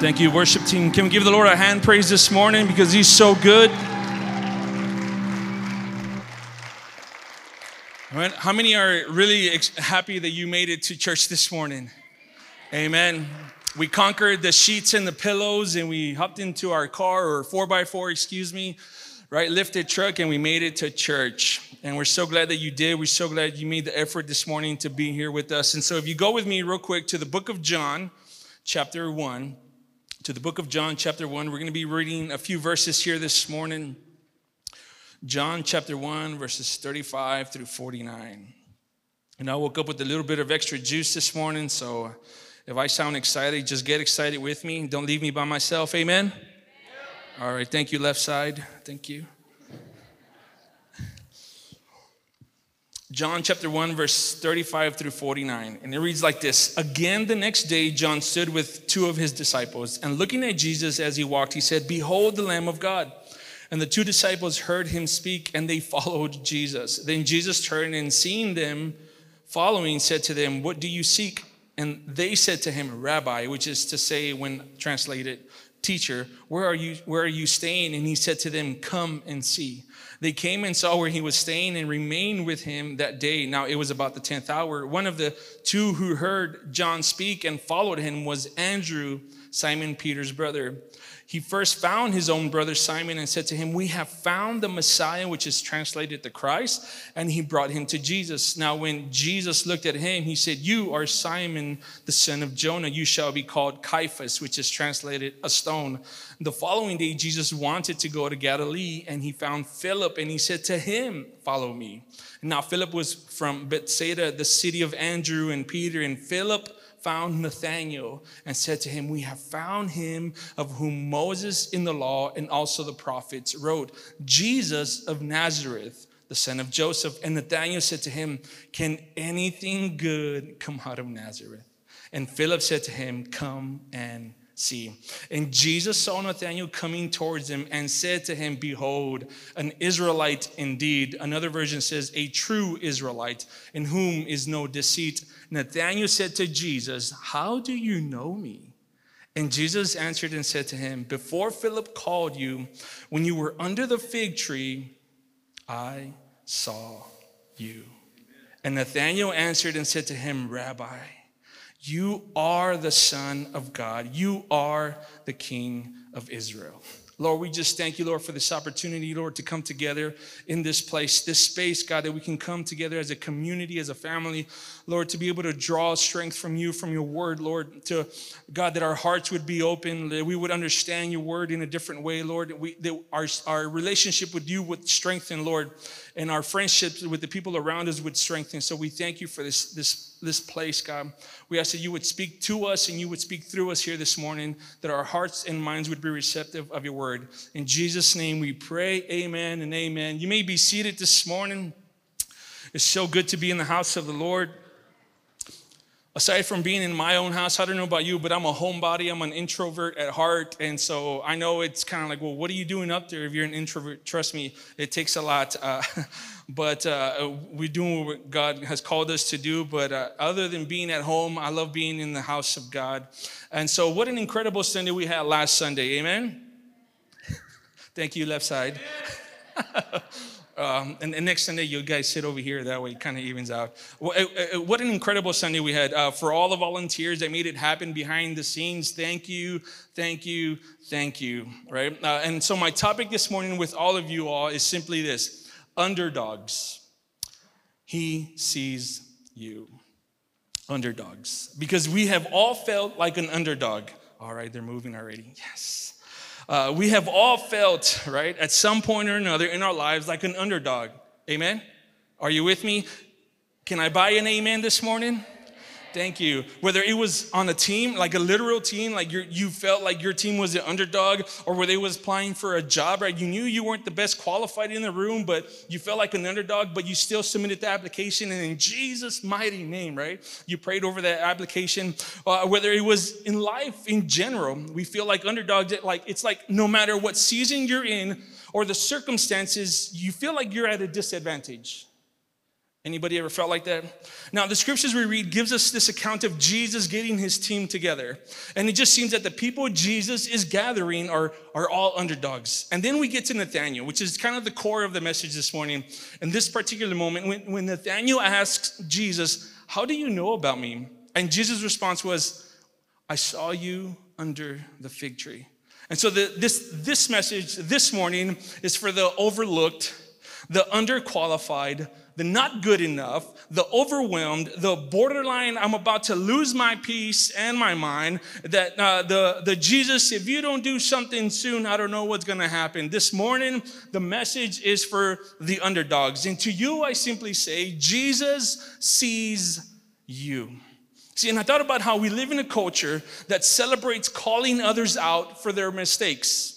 Thank you, worship team. Can we give the Lord a hand praise this morning because He's so good? All right, how many are really ex- happy that you made it to church this morning? Amen. We conquered the sheets and the pillows and we hopped into our car or 4x4, excuse me, right? Lifted truck and we made it to church. And we're so glad that you did. We're so glad you made the effort this morning to be here with us. And so if you go with me real quick to the book of John, chapter 1, to the book of John, chapter 1, we're going to be reading a few verses here this morning. John chapter 1, verses 35 through 49. And I woke up with a little bit of extra juice this morning, so if I sound excited, just get excited with me. Don't leave me by myself. Amen? All right, thank you, left side. Thank you. John chapter 1, verse 35 through 49. And it reads like this Again, the next day, John stood with two of his disciples, and looking at Jesus as he walked, he said, Behold the Lamb of God. And the two disciples heard him speak, and they followed Jesus. Then Jesus turned and seeing them following, said to them, What do you seek? And they said to him, Rabbi, which is to say, when translated, teacher, where are you, where are you staying? And he said to them, Come and see. They came and saw where he was staying and remained with him that day. Now it was about the 10th hour. One of the two who heard John speak and followed him was Andrew, Simon Peter's brother he first found his own brother Simon and said to him, We have found the Messiah, which is translated the Christ. And he brought him to Jesus. Now, when Jesus looked at him, he said, You are Simon, the son of Jonah. You shall be called Cephas, which is translated a stone. The following day, Jesus wanted to go to Galilee, and he found Philip, and he said to him, Follow me. Now, Philip was from Bethsaida, the city of Andrew and Peter, and Philip found Nathanael and said to him, We have found him of whom Moses in the law and also the prophets wrote, Jesus of Nazareth, the son of Joseph. And Nathanael said to him, Can anything good come out of Nazareth? And Philip said to him, Come and see. And Jesus saw Nathanael coming towards him and said to him, Behold, an Israelite indeed. Another version says, A true Israelite, in whom is no deceit. Nathanael said to Jesus, How do you know me? And Jesus answered and said to him, Before Philip called you, when you were under the fig tree, I saw you. And Nathanael answered and said to him, Rabbi, you are the Son of God. You are the King of Israel. Lord, we just thank you, Lord, for this opportunity, Lord, to come together in this place, this space, God, that we can come together as a community, as a family, Lord, to be able to draw strength from you, from your word, Lord, to God, that our hearts would be open, that we would understand your word in a different way, Lord, that, we, that our, our relationship with you would strengthen, Lord, and our friendships with the people around us would strengthen. So we thank you for this, this, this place, God. We ask that you would speak to us and you would speak through us here this morning, that our hearts and minds would be receptive of your word. In Jesus' name we pray, amen and amen. You may be seated this morning. It's so good to be in the house of the Lord aside from being in my own house, I don't know about you, but I'm a homebody. I'm an introvert at heart. And so I know it's kind of like, well, what are you doing up there if you're an introvert? Trust me, it takes a lot. Uh, but uh, we're doing what God has called us to do. But uh, other than being at home, I love being in the house of God. And so, what an incredible Sunday we had last Sunday. Amen. Thank you, left side. Um, and, and, next Sunday, you guys sit over here. That way, it kind of evens out. Uh, uh, what an incredible Sunday we had. Uh, for all the volunteers that made it happen behind the scenes, thank you, thank you, thank you. Right? Uh, and so, my topic this morning with all of you all is simply this underdogs. He sees you. Underdogs. Because we have all felt like an underdog. All right, they're moving already. Yes. Uh, we have all felt, right, at some point or another in our lives like an underdog. Amen? Are you with me? Can I buy an amen this morning? Thank you. Whether it was on a team, like a literal team, like you felt like your team was the underdog, or where they was applying for a job, right? You knew you weren't the best qualified in the room, but you felt like an underdog, but you still submitted the application, and in Jesus' mighty name, right? You prayed over that application. Uh, whether it was in life in general, we feel like underdogs. Like it's like no matter what season you're in or the circumstances, you feel like you're at a disadvantage. Anybody ever felt like that? Now, the scriptures we read gives us this account of Jesus getting his team together. And it just seems that the people Jesus is gathering are, are all underdogs. And then we get to Nathaniel, which is kind of the core of the message this morning. In this particular moment, when, when Nathaniel asks Jesus, How do you know about me? And Jesus' response was, I saw you under the fig tree. And so the, this, this message this morning is for the overlooked, the underqualified, the not good enough, the overwhelmed, the borderline, I'm about to lose my peace and my mind, that uh, the, the Jesus, if you don't do something soon, I don't know what's going to happen. This morning, the message is for the underdogs. And to you, I simply say, Jesus sees you. See, and I thought about how we live in a culture that celebrates calling others out for their mistakes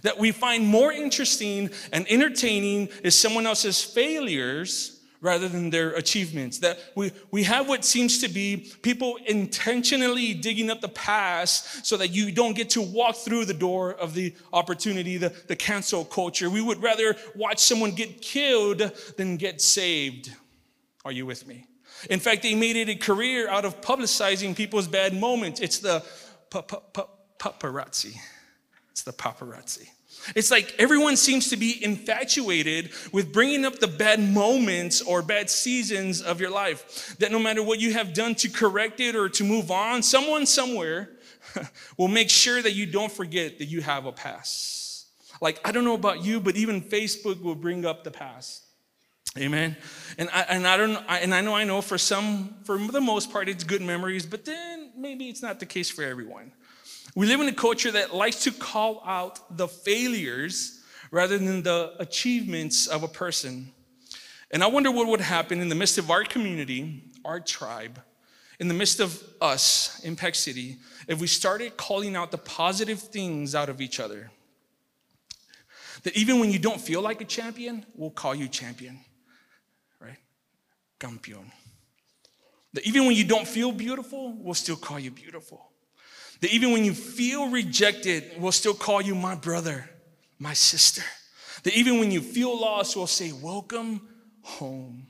that we find more interesting and entertaining is someone else's failures rather than their achievements. That we, we have what seems to be people intentionally digging up the past so that you don't get to walk through the door of the opportunity, the, the cancel culture. We would rather watch someone get killed than get saved. Are you with me? In fact, they made it a career out of publicizing people's bad moments. It's the paparazzi. It's the paparazzi. It's like everyone seems to be infatuated with bringing up the bad moments or bad seasons of your life. That no matter what you have done to correct it or to move on, someone somewhere will make sure that you don't forget that you have a past. Like, I don't know about you, but even Facebook will bring up the past. Amen. And I, and I don't and I know I know for some for the most part it's good memories, but then maybe it's not the case for everyone. We live in a culture that likes to call out the failures rather than the achievements of a person. And I wonder what would happen in the midst of our community, our tribe, in the midst of us, Impact City, if we started calling out the positive things out of each other. That even when you don't feel like a champion, we'll call you champion, right? Campeón. That even when you don't feel beautiful, we'll still call you beautiful. That even when you feel rejected, we'll still call you my brother, my sister. That even when you feel lost, we'll say, Welcome home.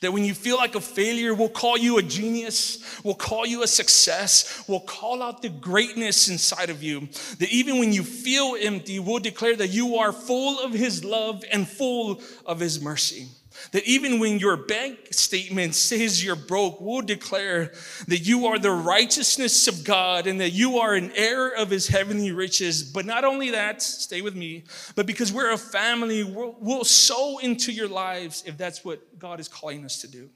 That when you feel like a failure, we'll call you a genius, we'll call you a success, we'll call out the greatness inside of you. That even when you feel empty, we'll declare that you are full of His love and full of His mercy. That even when your bank statement says you're broke, we'll declare that you are the righteousness of God and that you are an heir of his heavenly riches. But not only that, stay with me, but because we're a family, we'll, we'll sow into your lives if that's what God is calling us to do.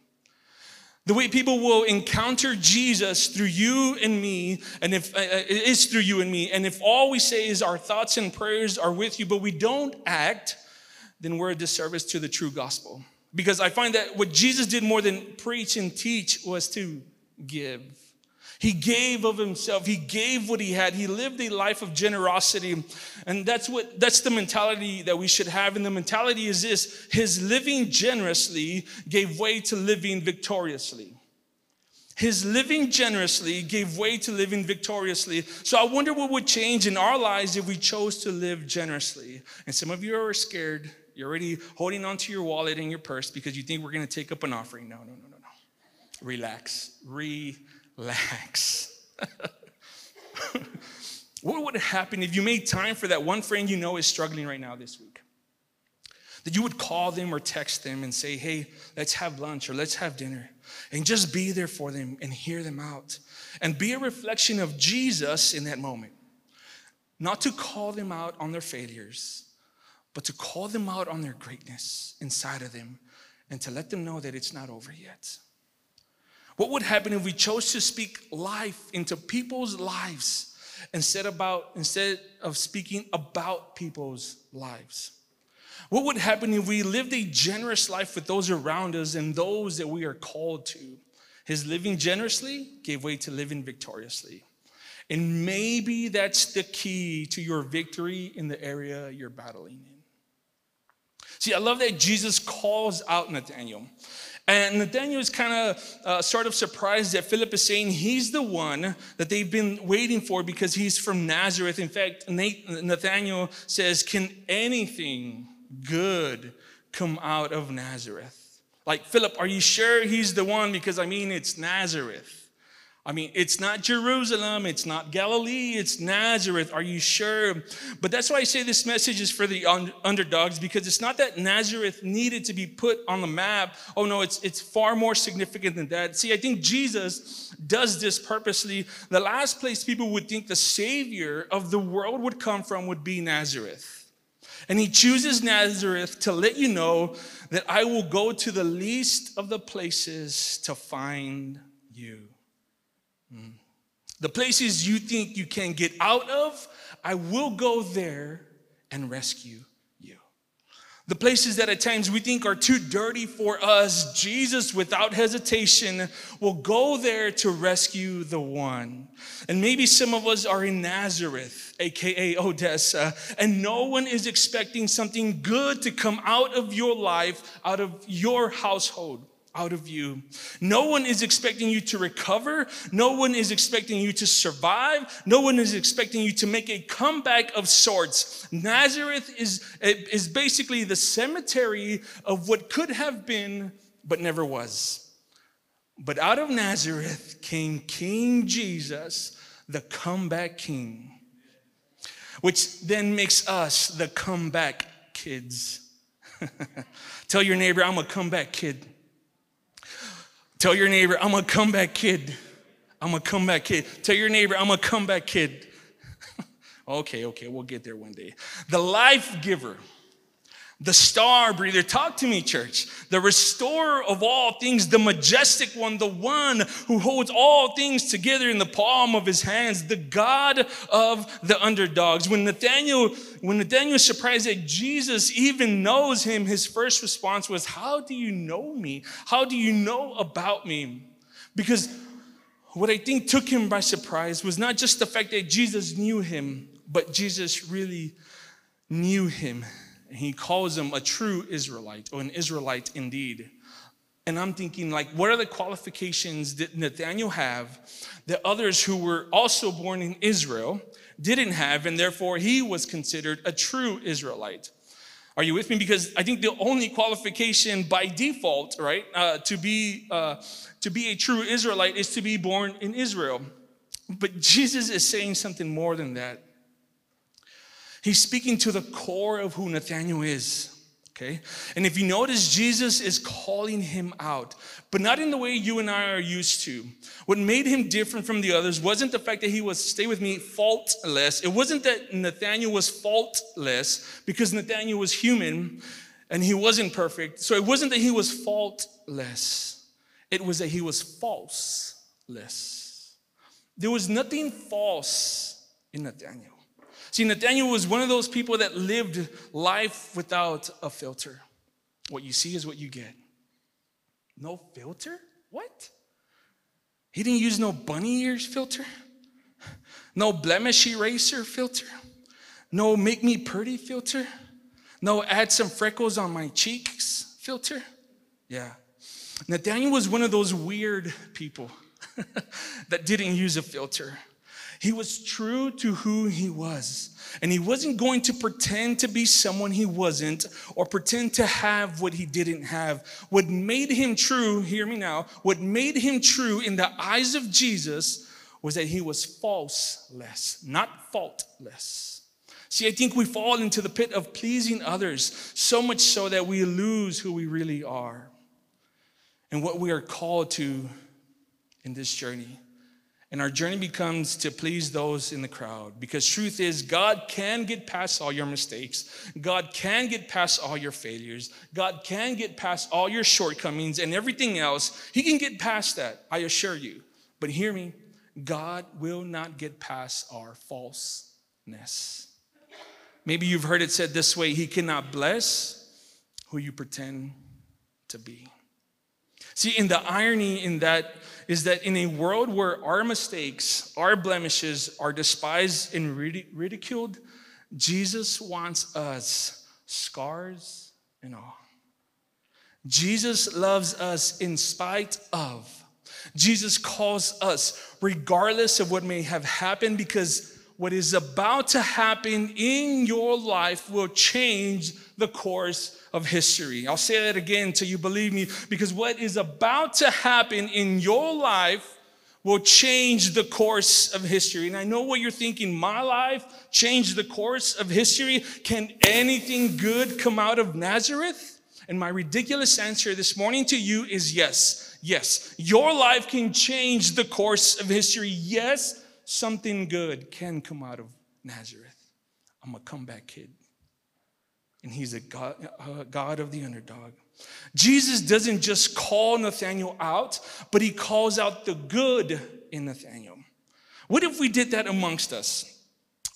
The way people will encounter Jesus through you and me, and if uh, uh it is through you and me, and if all we say is our thoughts and prayers are with you, but we don't act, then we're a disservice to the true gospel. Because I find that what Jesus did more than preach and teach was to give. He gave of himself. He gave what he had. He lived a life of generosity. And that's what that's the mentality that we should have. And the mentality is this his living generously gave way to living victoriously. His living generously gave way to living victoriously. So I wonder what would change in our lives if we chose to live generously. And some of you are scared you're already holding onto your wallet and your purse because you think we're going to take up an offering. No, no, no, no, no. Relax. Relax. what would happen if you made time for that one friend you know is struggling right now this week? That you would call them or text them and say, hey, let's have lunch or let's have dinner. And just be there for them and hear them out. And be a reflection of Jesus in that moment. Not to call them out on their failures, but to call them out on their greatness inside of them and to let them know that it's not over yet. What would happen if we chose to speak life into people's lives instead about instead of speaking about people's lives? What would happen if we lived a generous life with those around us and those that we are called to? His living generously gave way to living victoriously. And maybe that's the key to your victory in the area you're battling in. See, I love that Jesus calls out Nathaniel. And Nathaniel is kind of uh, sort of surprised that Philip is saying he's the one that they've been waiting for because he's from Nazareth. In fact, Nathaniel says, Can anything good come out of Nazareth? Like, Philip, are you sure he's the one? Because I mean, it's Nazareth. I mean, it's not Jerusalem, it's not Galilee, it's Nazareth. Are you sure? But that's why I say this message is for the un- underdogs because it's not that Nazareth needed to be put on the map. Oh no, it's it's far more significant than that. See, I think Jesus does this purposely. The last place people would think the savior of the world would come from would be Nazareth. And he chooses Nazareth to let you know that I will go to the least of the places to find you. The places you think you can get out of, I will go there and rescue you. The places that at times we think are too dirty for us, Jesus, without hesitation, will go there to rescue the one. And maybe some of us are in Nazareth, aka Odessa, and no one is expecting something good to come out of your life, out of your household out of you. No one is expecting you to recover. No one is expecting you to survive. No one is expecting you to make a comeback of sorts. Nazareth is, is basically the cemetery of what could have been, but never was. But out of Nazareth came King Jesus, the comeback king, which then makes us the comeback kids. Tell your neighbor, I'm a comeback kid. Tell your neighbor, I'm a comeback kid. I'm a comeback kid. Tell your neighbor, I'm a comeback kid. okay, okay, we'll get there one day. The life giver the star breather. Talk to me, church. The restorer of all things, the majestic one, the one who holds all things together in the palm of his hands, the God of the underdogs. When Nathaniel, when Nathaniel was surprised that Jesus even knows him, his first response was, How do you know me? How do you know about me? Because what I think took him by surprise was not just the fact that Jesus knew him, but Jesus really knew him he calls him a true Israelite or an Israelite indeed. And I'm thinking, like, what are the qualifications that Nathaniel have that others who were also born in Israel didn't have, and therefore he was considered a true Israelite? Are you with me? Because I think the only qualification by default, right, uh, to be uh, to be a true Israelite is to be born in Israel. But Jesus is saying something more than that. He's speaking to the core of who Nathaniel is. Okay? And if you notice, Jesus is calling him out, but not in the way you and I are used to. What made him different from the others wasn't the fact that he was, stay with me, faultless. It wasn't that Nathaniel was faultless because Nathaniel was human and he wasn't perfect. So it wasn't that he was faultless, it was that he was falseless. There was nothing false in Nathaniel. See, Nathaniel was one of those people that lived life without a filter. What you see is what you get. No filter? What? He didn't use no bunny ears filter? No blemish eraser filter? No make me pretty filter? No add some freckles on my cheeks filter? Yeah. Nathaniel was one of those weird people that didn't use a filter. He was true to who he was. And he wasn't going to pretend to be someone he wasn't or pretend to have what he didn't have. What made him true, hear me now, what made him true in the eyes of Jesus was that he was falseless, not faultless. See, I think we fall into the pit of pleasing others so much so that we lose who we really are and what we are called to in this journey. And our journey becomes to please those in the crowd. Because truth is, God can get past all your mistakes. God can get past all your failures. God can get past all your shortcomings and everything else. He can get past that, I assure you. But hear me, God will not get past our falseness. Maybe you've heard it said this way He cannot bless who you pretend to be. See, in the irony in that is that in a world where our mistakes, our blemishes are despised and ridiculed, Jesus wants us scars and all. Jesus loves us in spite of. Jesus calls us regardless of what may have happened because what is about to happen in your life will change the course of history. I'll say that again until you believe me, because what is about to happen in your life will change the course of history. And I know what you're thinking my life changed the course of history. Can anything good come out of Nazareth? And my ridiculous answer this morning to you is yes. Yes, your life can change the course of history. Yes, something good can come out of Nazareth. I'm a comeback kid. And he's a God, a God of the underdog. Jesus doesn't just call Nathanael out, but he calls out the good in Nathanael. What if we did that amongst us?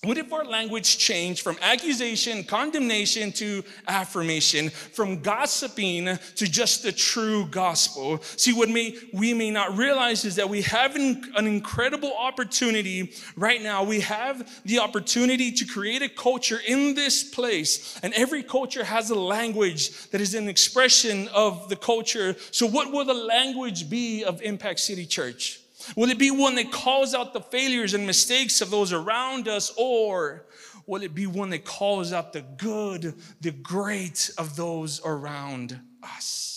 What if our language changed from accusation, condemnation to affirmation, from gossiping to just the true gospel? See, what may, we may not realize is that we have an, an incredible opportunity right now. We have the opportunity to create a culture in this place, and every culture has a language that is an expression of the culture. So, what will the language be of Impact City Church? Will it be one that calls out the failures and mistakes of those around us, or will it be one that calls out the good, the great of those around us?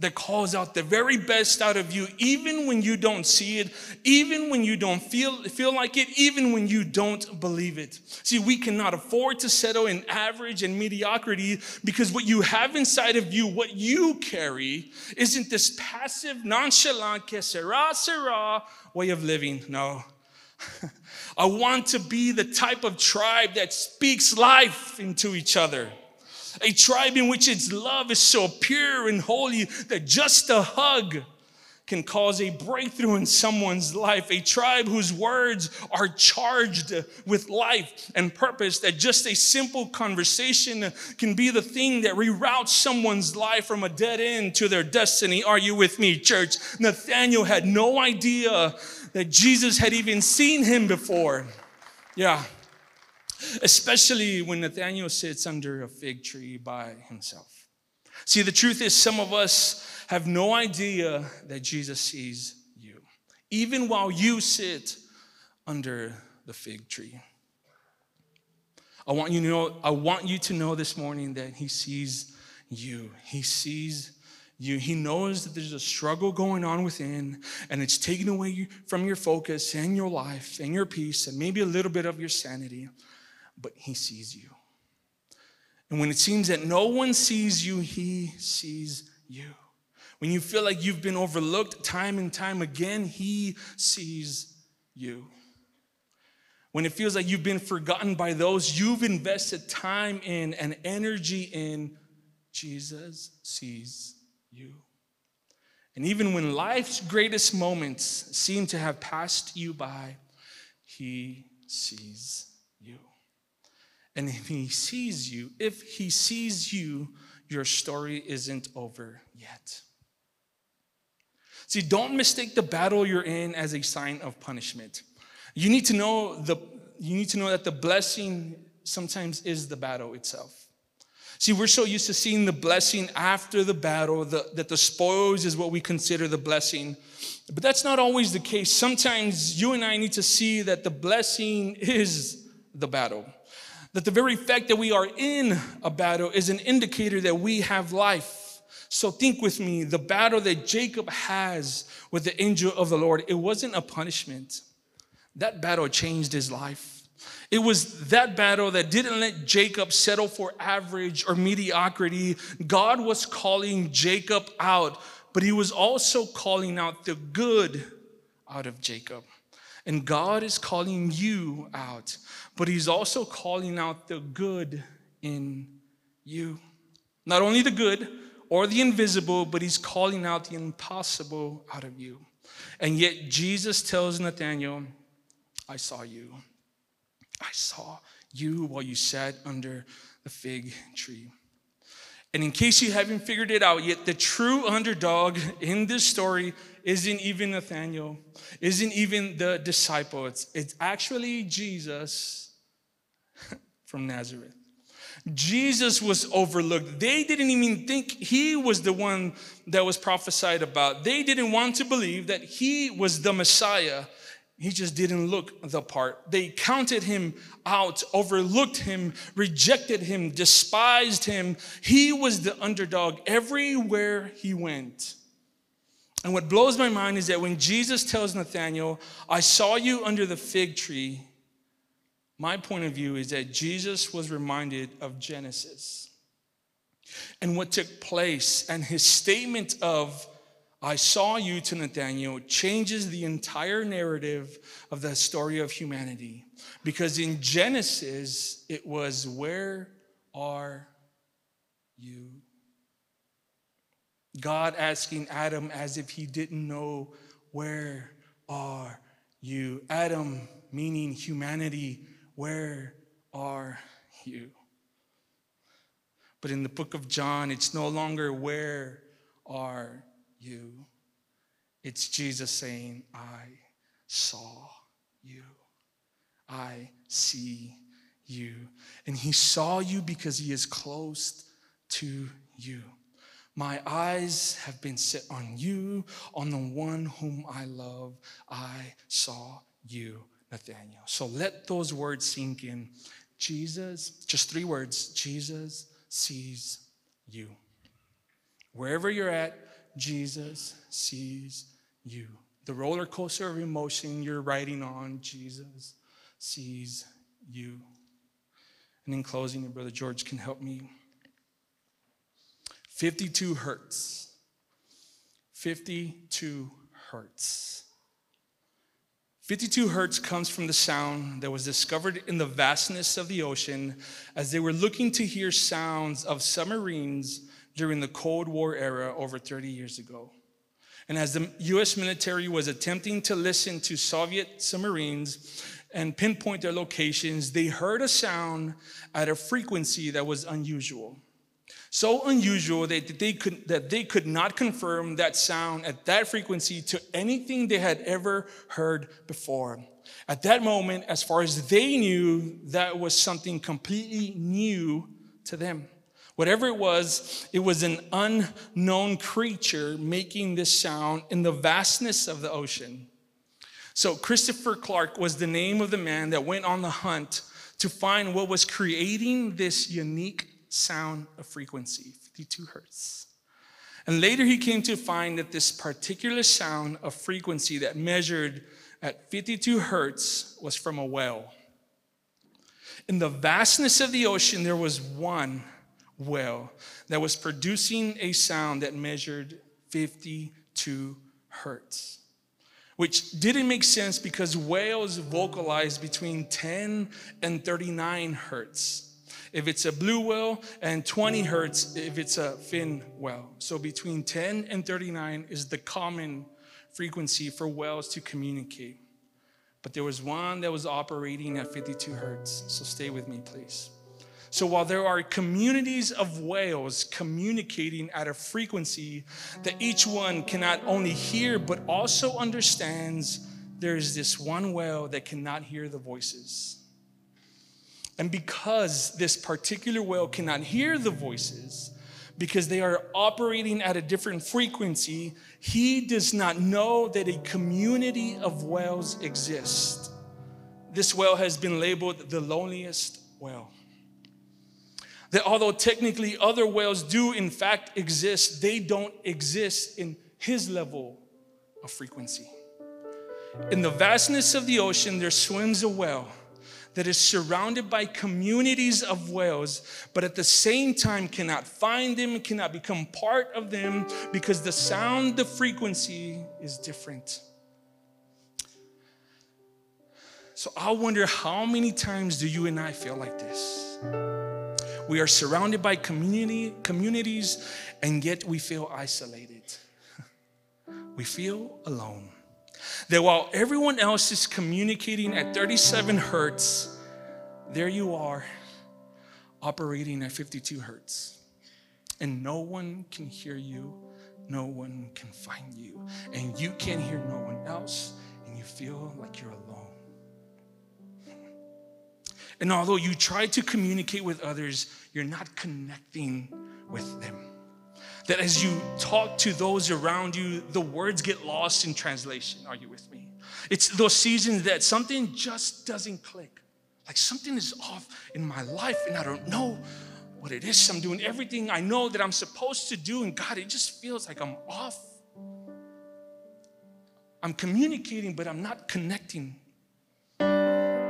That calls out the very best out of you, even when you don't see it, even when you don't feel, feel like it, even when you don't believe it. See, we cannot afford to settle in average and mediocrity because what you have inside of you, what you carry, isn't this passive, nonchalant, que sera, sera way of living. No. I want to be the type of tribe that speaks life into each other a tribe in which its love is so pure and holy that just a hug can cause a breakthrough in someone's life. A tribe whose words are charged with life and purpose, that just a simple conversation can be the thing that reroutes someone's life from a dead end to their destiny. Are you with me, church? Nathaniel had no idea that Jesus had even seen him before. Yeah especially when Nathaniel sits under a fig tree by himself. See, the truth is, some of us have no idea that Jesus sees you, even while you sit under the fig tree. I want you to know, I want you to know this morning that he sees you. He sees you. He knows that there's a struggle going on within, and it's taken away from your focus and your life and your peace and maybe a little bit of your sanity but he sees you. And when it seems that no one sees you, he sees you. When you feel like you've been overlooked time and time again, he sees you. When it feels like you've been forgotten by those you've invested time in and energy in, Jesus sees you. And even when life's greatest moments seem to have passed you by, he sees and if he sees you, if he sees you, your story isn't over yet. See, don't mistake the battle you're in as a sign of punishment. You need to know the you need to know that the blessing sometimes is the battle itself. See, we're so used to seeing the blessing after the battle, the, that the spoils is what we consider the blessing. But that's not always the case. Sometimes you and I need to see that the blessing is the battle. That the very fact that we are in a battle is an indicator that we have life. So think with me the battle that Jacob has with the angel of the Lord, it wasn't a punishment. That battle changed his life. It was that battle that didn't let Jacob settle for average or mediocrity. God was calling Jacob out, but he was also calling out the good out of Jacob. And God is calling you out, but He's also calling out the good in you. Not only the good or the invisible, but He's calling out the impossible out of you. And yet Jesus tells Nathanael, I saw you. I saw you while you sat under the fig tree. And in case you haven't figured it out yet, the true underdog in this story isn't even Nathaniel, isn't even the disciple. It's, it's actually Jesus from Nazareth. Jesus was overlooked. They didn't even think he was the one that was prophesied about. They didn't want to believe that he was the Messiah. He just didn't look the part. They counted him out, overlooked him, rejected him, despised him. He was the underdog everywhere he went. And what blows my mind is that when Jesus tells Nathanael, I saw you under the fig tree, my point of view is that Jesus was reminded of Genesis and what took place, and his statement of, I saw you to Nathaniel changes the entire narrative of the story of humanity. Because in Genesis, it was, Where are you? God asking Adam as if he didn't know, Where are you? Adam, meaning humanity, where are you? But in the book of John, it's no longer, Where are you. It's Jesus saying, I saw you. I see you. And he saw you because he is close to you. My eyes have been set on you, on the one whom I love. I saw you, Nathaniel. So let those words sink in. Jesus, just three words Jesus sees you. Wherever you're at, Jesus sees you. The roller coaster of emotion you're riding on, Jesus sees you. And in closing, Brother George can help me. 52 hertz. 52 hertz. 52 hertz comes from the sound that was discovered in the vastness of the ocean as they were looking to hear sounds of submarines during the Cold War era over 30 years ago. And as the US military was attempting to listen to Soviet submarines and pinpoint their locations, they heard a sound at a frequency that was unusual. So unusual that they could, that they could not confirm that sound at that frequency to anything they had ever heard before. At that moment, as far as they knew, that was something completely new to them. Whatever it was, it was an unknown creature making this sound in the vastness of the ocean. So, Christopher Clark was the name of the man that went on the hunt to find what was creating this unique sound of frequency, 52 hertz. And later he came to find that this particular sound of frequency that measured at 52 hertz was from a whale. In the vastness of the ocean, there was one whale that was producing a sound that measured 52 hertz, which didn't make sense because whales vocalize between 10 and 39 hertz. If it's a blue whale, and 20 hertz if it's a fin whale. So between 10 and 39 is the common frequency for whales to communicate. But there was one that was operating at 52 hertz. So stay with me, please. So while there are communities of whales communicating at a frequency that each one cannot only hear but also understands, there is this one whale that cannot hear the voices. And because this particular whale cannot hear the voices, because they are operating at a different frequency, he does not know that a community of whales exist. This whale has been labeled the loneliest whale that although technically other whales do in fact exist, they don't exist in his level of frequency. In the vastness of the ocean, there swims a whale that is surrounded by communities of whales, but at the same time cannot find them, cannot become part of them because the sound, the frequency is different. So I wonder how many times do you and I feel like this? We are surrounded by community, communities, and yet we feel isolated. we feel alone. That while everyone else is communicating at 37 hertz, there you are operating at 52 hertz. And no one can hear you, no one can find you, and you can't hear no one else, and you feel like you're alone. And although you try to communicate with others, you're not connecting with them. That as you talk to those around you, the words get lost in translation. Are you with me? It's those seasons that something just doesn't click. Like something is off in my life and I don't know what it is. I'm doing everything I know that I'm supposed to do, and God, it just feels like I'm off. I'm communicating, but I'm not connecting.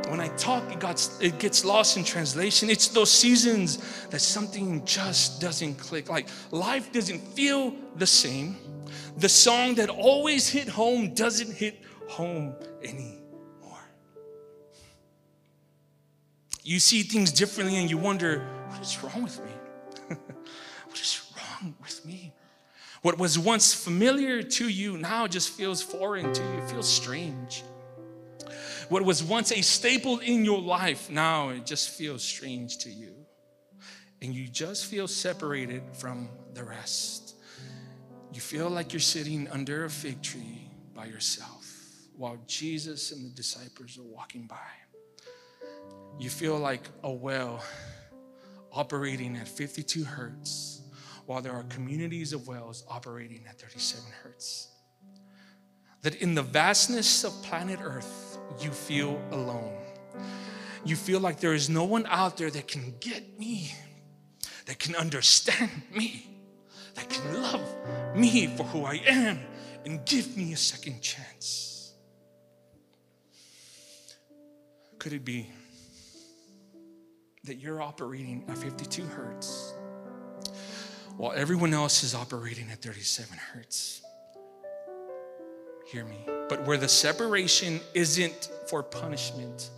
When I talk, it gets, it gets lost in translation. It's those seasons that something just doesn't click. Like life doesn't feel the same. The song that always hit home doesn't hit home anymore. You see things differently and you wonder, what is wrong with me? what is wrong with me? What was once familiar to you now just feels foreign to you, it feels strange. What was once a staple in your life now it just feels strange to you. And you just feel separated from the rest. You feel like you're sitting under a fig tree by yourself while Jesus and the disciples are walking by. You feel like a well operating at 52 hertz while there are communities of wells operating at 37 hertz. That in the vastness of planet Earth, you feel alone. You feel like there is no one out there that can get me, that can understand me, that can love me for who I am and give me a second chance. Could it be that you're operating at 52 hertz while everyone else is operating at 37 hertz. Hear me. But where the separation isn't for punishment,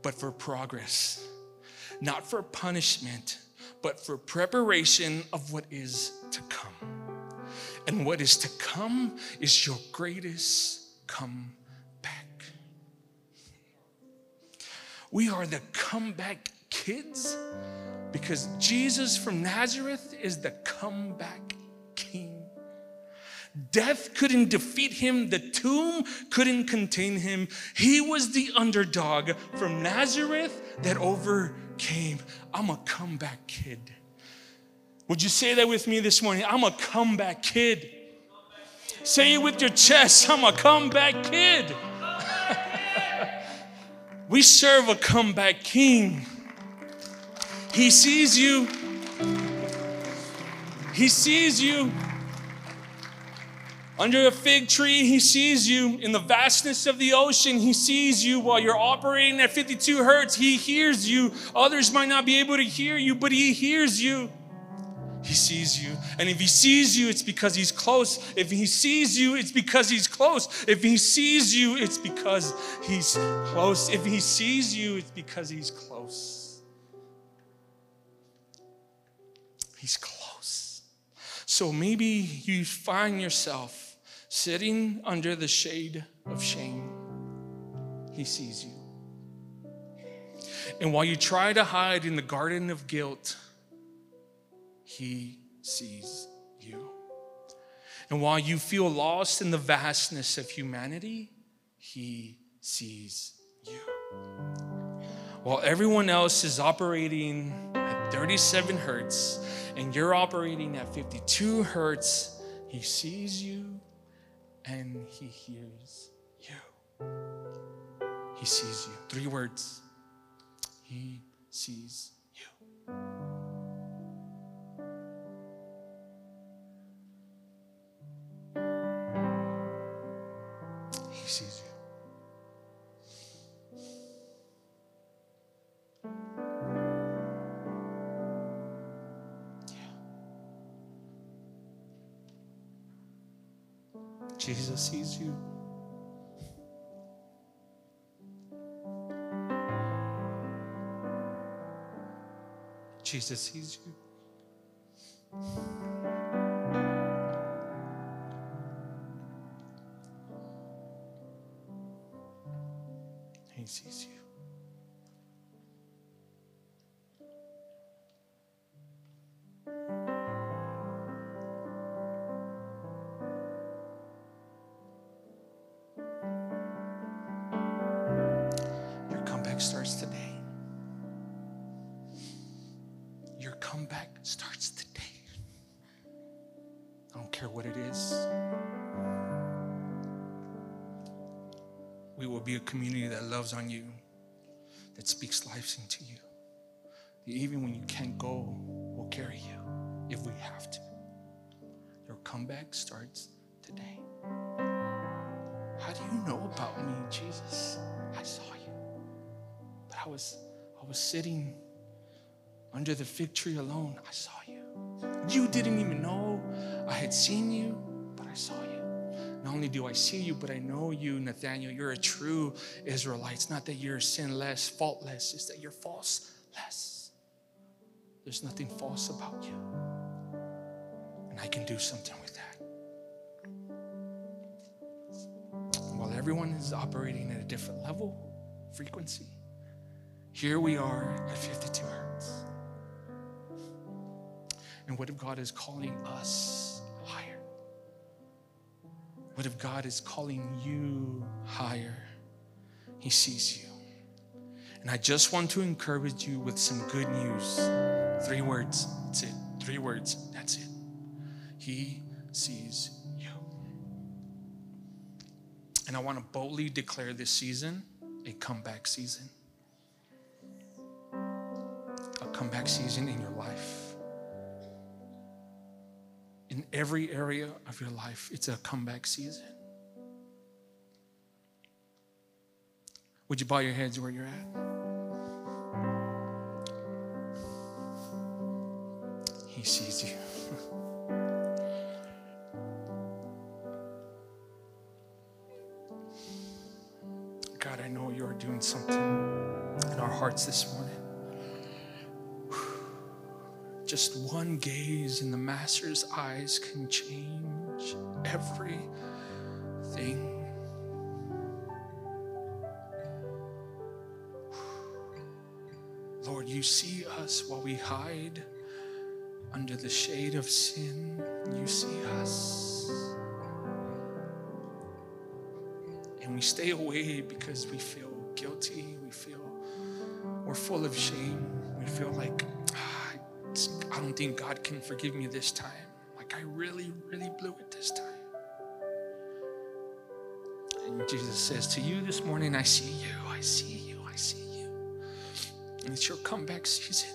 but for progress. Not for punishment, but for preparation of what is to come. And what is to come is your greatest come back. We are the comeback kids because Jesus from Nazareth is the comeback. Death couldn't defeat him, the tomb couldn't contain him. He was the underdog from Nazareth that overcame. I'm a comeback kid. Would you say that with me this morning? I'm a comeback kid. Say it with your chest. I'm a comeback kid. we serve a comeback king. He sees you. He sees you. Under a fig tree, he sees you. In the vastness of the ocean, he sees you while you're operating at 52 hertz. He hears you. Others might not be able to hear you, but he hears you. He sees you. And if he sees you, it's because he's close. If he sees you, it's because he's close. If he sees you, it's because he's close. If he sees you, it's because he's close. He's close. So maybe you find yourself sitting under the shade of shame. He sees you. And while you try to hide in the garden of guilt, He sees you. And while you feel lost in the vastness of humanity, He sees you. While everyone else is operating at 37 hertz, and you're operating at 52 hertz, he sees you and he hears you. He sees you. Three words. He sees you. He sees you. Jesus sees you. Jesus sees you. We will be a community that loves on you, that speaks life into you. Even when you can't go, we'll carry you if we have to. Your comeback starts today. How do you know about me, Jesus? I saw you. But I was I was sitting under the fig tree alone. I saw you. You didn't even know I had seen you, but I saw you. Not only do I see you, but I know you, Nathaniel. You're a true Israelite. It's not that you're sinless, faultless, it's that you're falseless. There's nothing false about you. And I can do something with that. While everyone is operating at a different level, frequency, here we are at 52 hertz. And what if God is calling us? What if God is calling you higher? He sees you. And I just want to encourage you with some good news. Three words. That's it. Three words. That's it. He sees you. And I want to boldly declare this season a comeback season. A comeback season in your life in every area of your life. It's a comeback season. Would you bow your heads where you're at? He sees you. God, I know you're doing something in our hearts this morning just one gaze in the Master's eyes can change everything. Lord, you see us while we hide under the shade of sin. You see us. And we stay away because we feel guilty. We feel we're full of shame. We feel like I don't think God can forgive me this time. Like I really, really blew it this time. And Jesus says to you this morning, I see you, I see you, I see you. And it's your comeback season.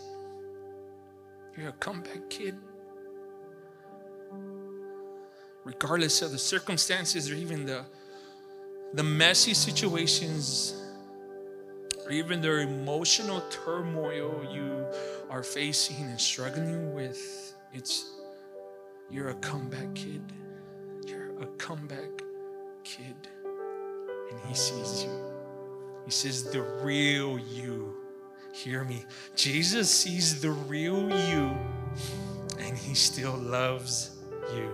You're a comeback kid. Regardless of the circumstances or even the, the messy situations even the emotional turmoil you are facing and struggling with, it's you're a comeback kid. You're a comeback kid. And he sees you. He says, the real you. Hear me. Jesus sees the real you, and he still loves you.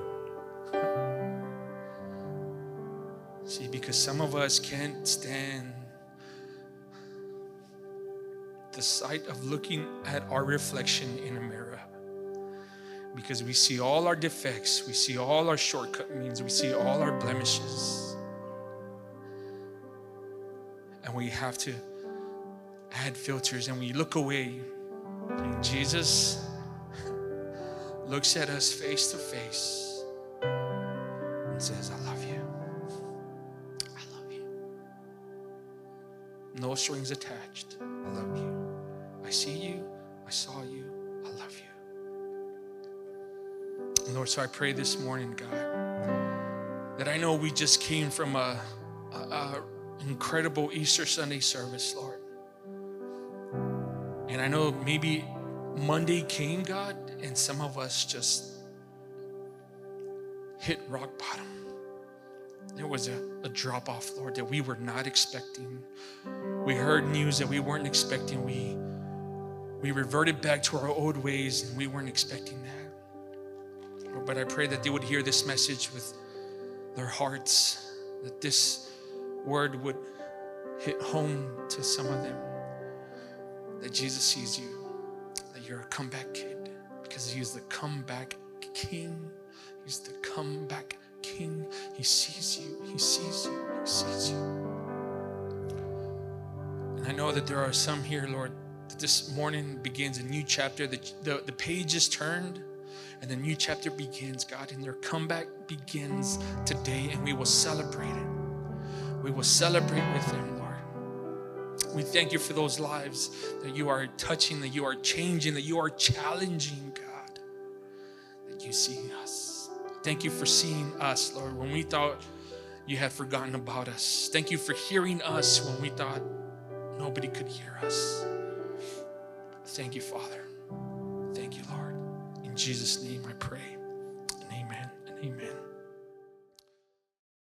See, because some of us can't stand the sight of looking at our reflection in a mirror. Because we see all our defects, we see all our shortcomings, we see all our blemishes. And we have to add filters and we look away. And Jesus looks at us face to face and says, I love you. No strings attached. I love you. I see you. I saw you. I love you. Lord, so I pray this morning, God, that I know we just came from a, a, a incredible Easter Sunday service, Lord. And I know maybe Monday came, God, and some of us just hit rock bottom. There was a, a drop off, Lord, that we were not expecting. We heard news that we weren't expecting. We we reverted back to our old ways and we weren't expecting that. But I pray that they would hear this message with their hearts, that this word would hit home to some of them. That Jesus sees you, that you're a comeback kid, because He's the comeback king. He's the comeback king. He sees you, He sees you, He sees you. And I know that there are some here, Lord, that this morning begins a new chapter. The, the, the page is turned and the new chapter begins, God, and their comeback begins today, and we will celebrate it. we will celebrate with them, Lord. We thank you for those lives that you are touching, that you are changing, that you are challenging, God, that you see us. Thank you for seeing us, Lord, when we thought you had forgotten about us. Thank you for hearing us when we thought nobody could hear us. Thank you, Father. Thank you, Lord. In Jesus' name I pray. And amen and amen.